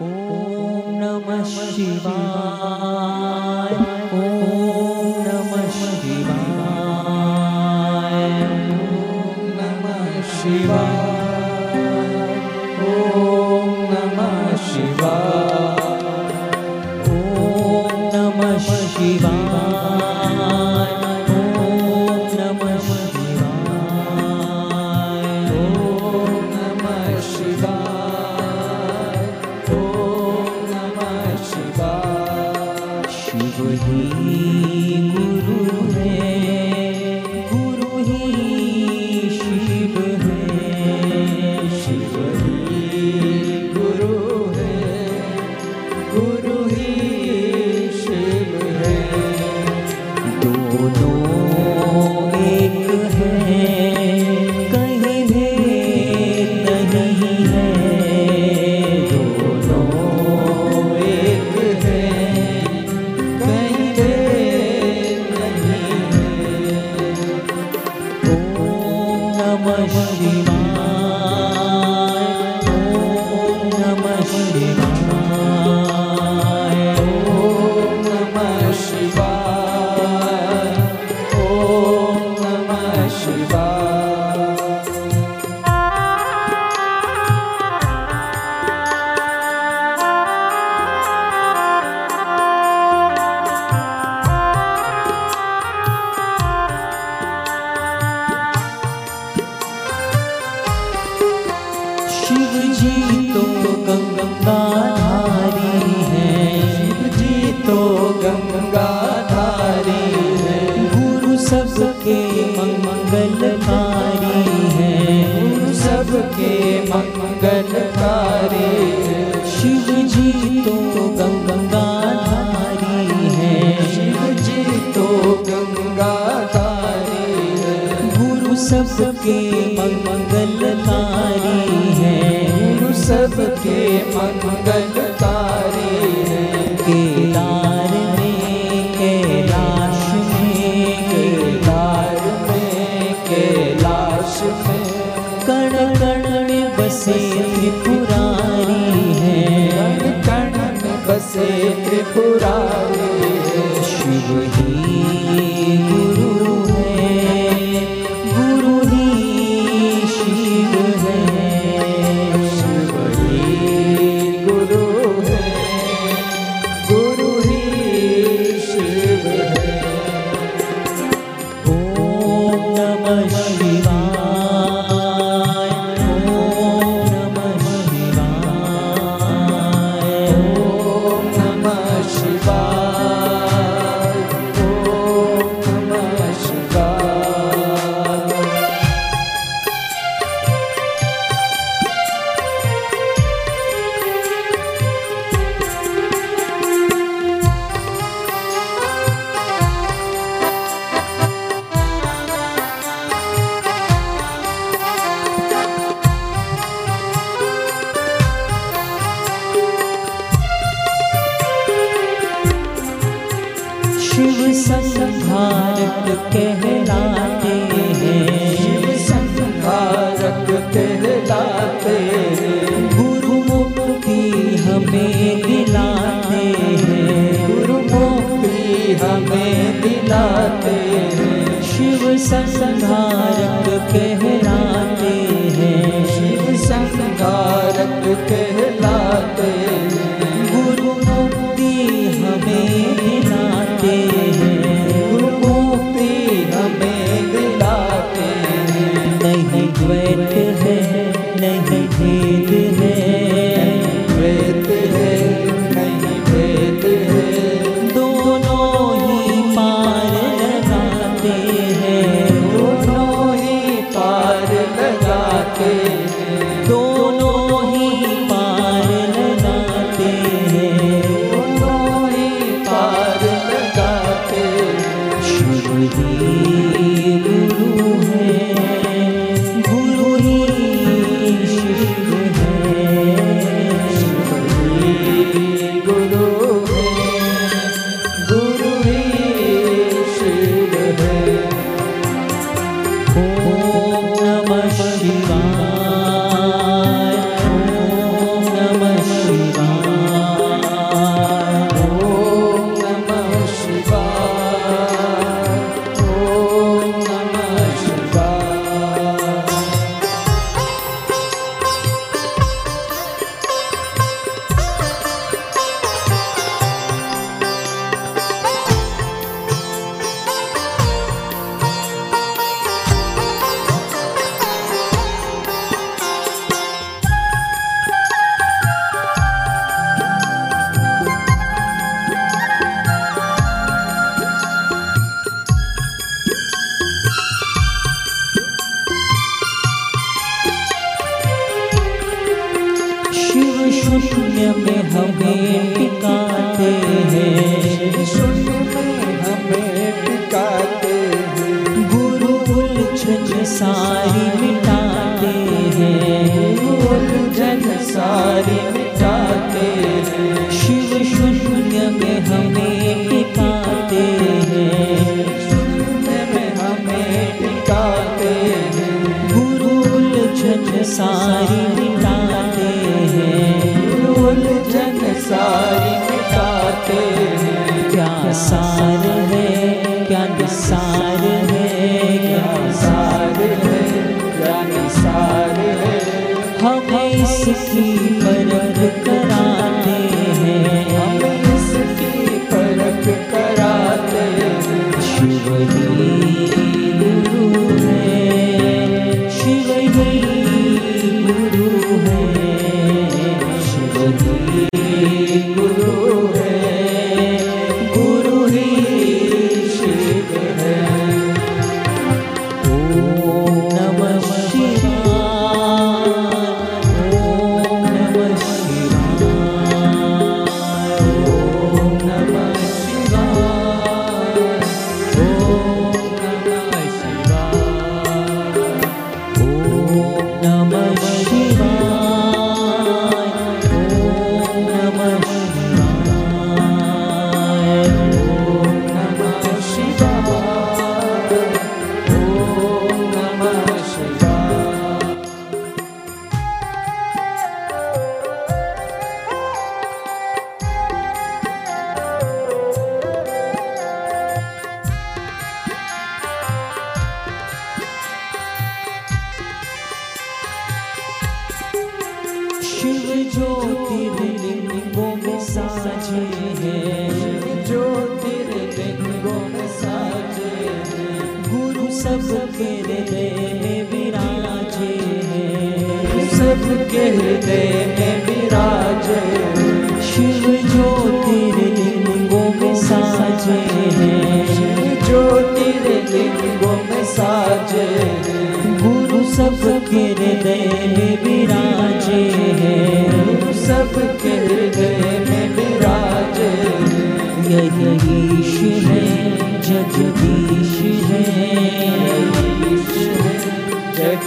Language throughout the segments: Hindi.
ॐ नमः शिवाय ॐ नमः शिवाय नमः शिवाय जी तो गंगाधारी हैं। शिव जी तो गंगाधारी है। गुरु सबके मंगलकारी हैं। गुरु सबके मंगलकारी है। शिव जी तो गंगाधारी हैं। शिव जी तो गंगाधारी है। गुरु सबके गुरु सबके मंगलकारी है केदार में कैलाश में केदार में कैलाश में। कण कण में बसे त्रिपुरारी हैं। कण कण में बसे त्रिपुरारी है। शिव हमें हैं। शिव संहारक कहलाते हैं। शिव संहारक कहलाते गुरु मुक्ति हमें दिलाते हैं। गुरु मुक्ति हमें दिलाते हैं। नहीं द्वैत है, नहीं सारी मिटाते हैं। वो उलझन सारी मिटाते शिव शून्य में हमें टिकाते हैं। हमें टिकाते गुरु उलझन सारी मिटाते हैं। उलझन सारी मिटाते हैं। assim ज्योतिर्लिंगों में साझे हैं। ज्योतिर्लिंगों में गुरु सबके हृदय में विराजे सबके हृदय में शिव ज्योति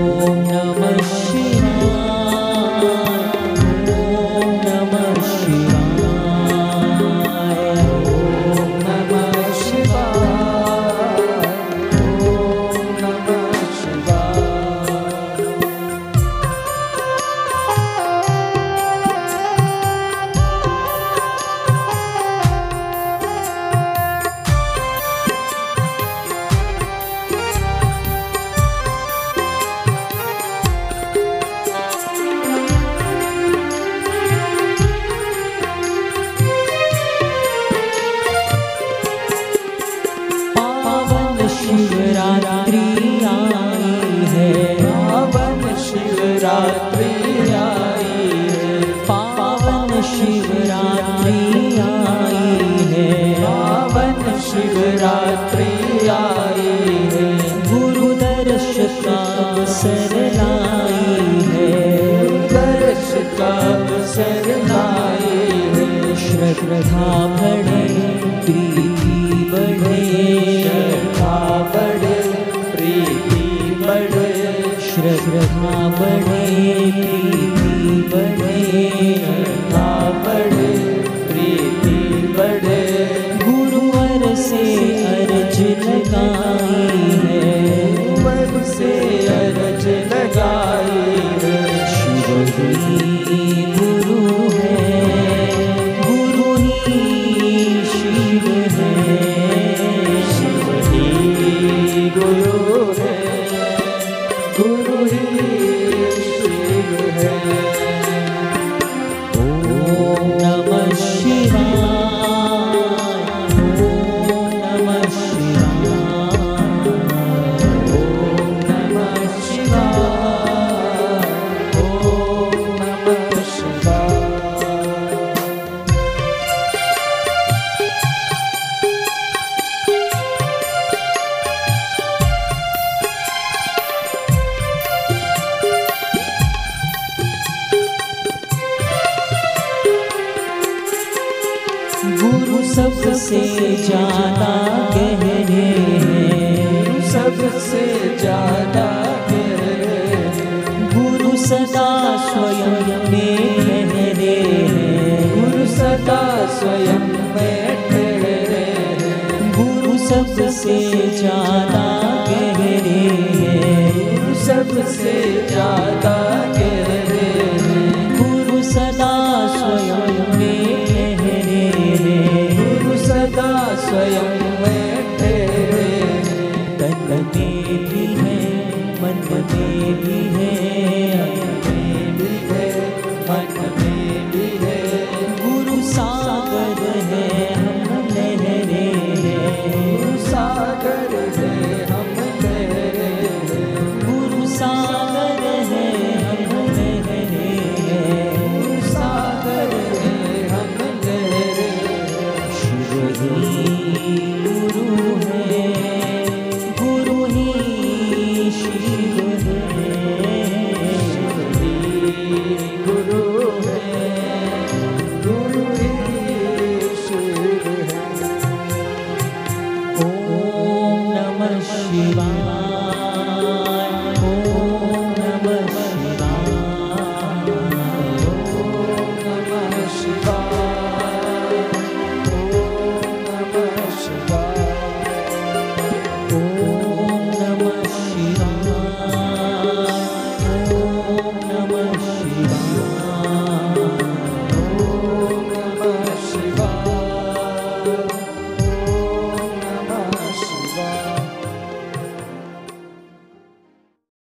Om Namah सबसे ज़्यादा गहरे गुरु सबसे ज़्यादा गहरे गुरु सदा स्वयं में ठहरे गुरु सदा स्वयं में ठहरे तन में भी है, मन में भी है।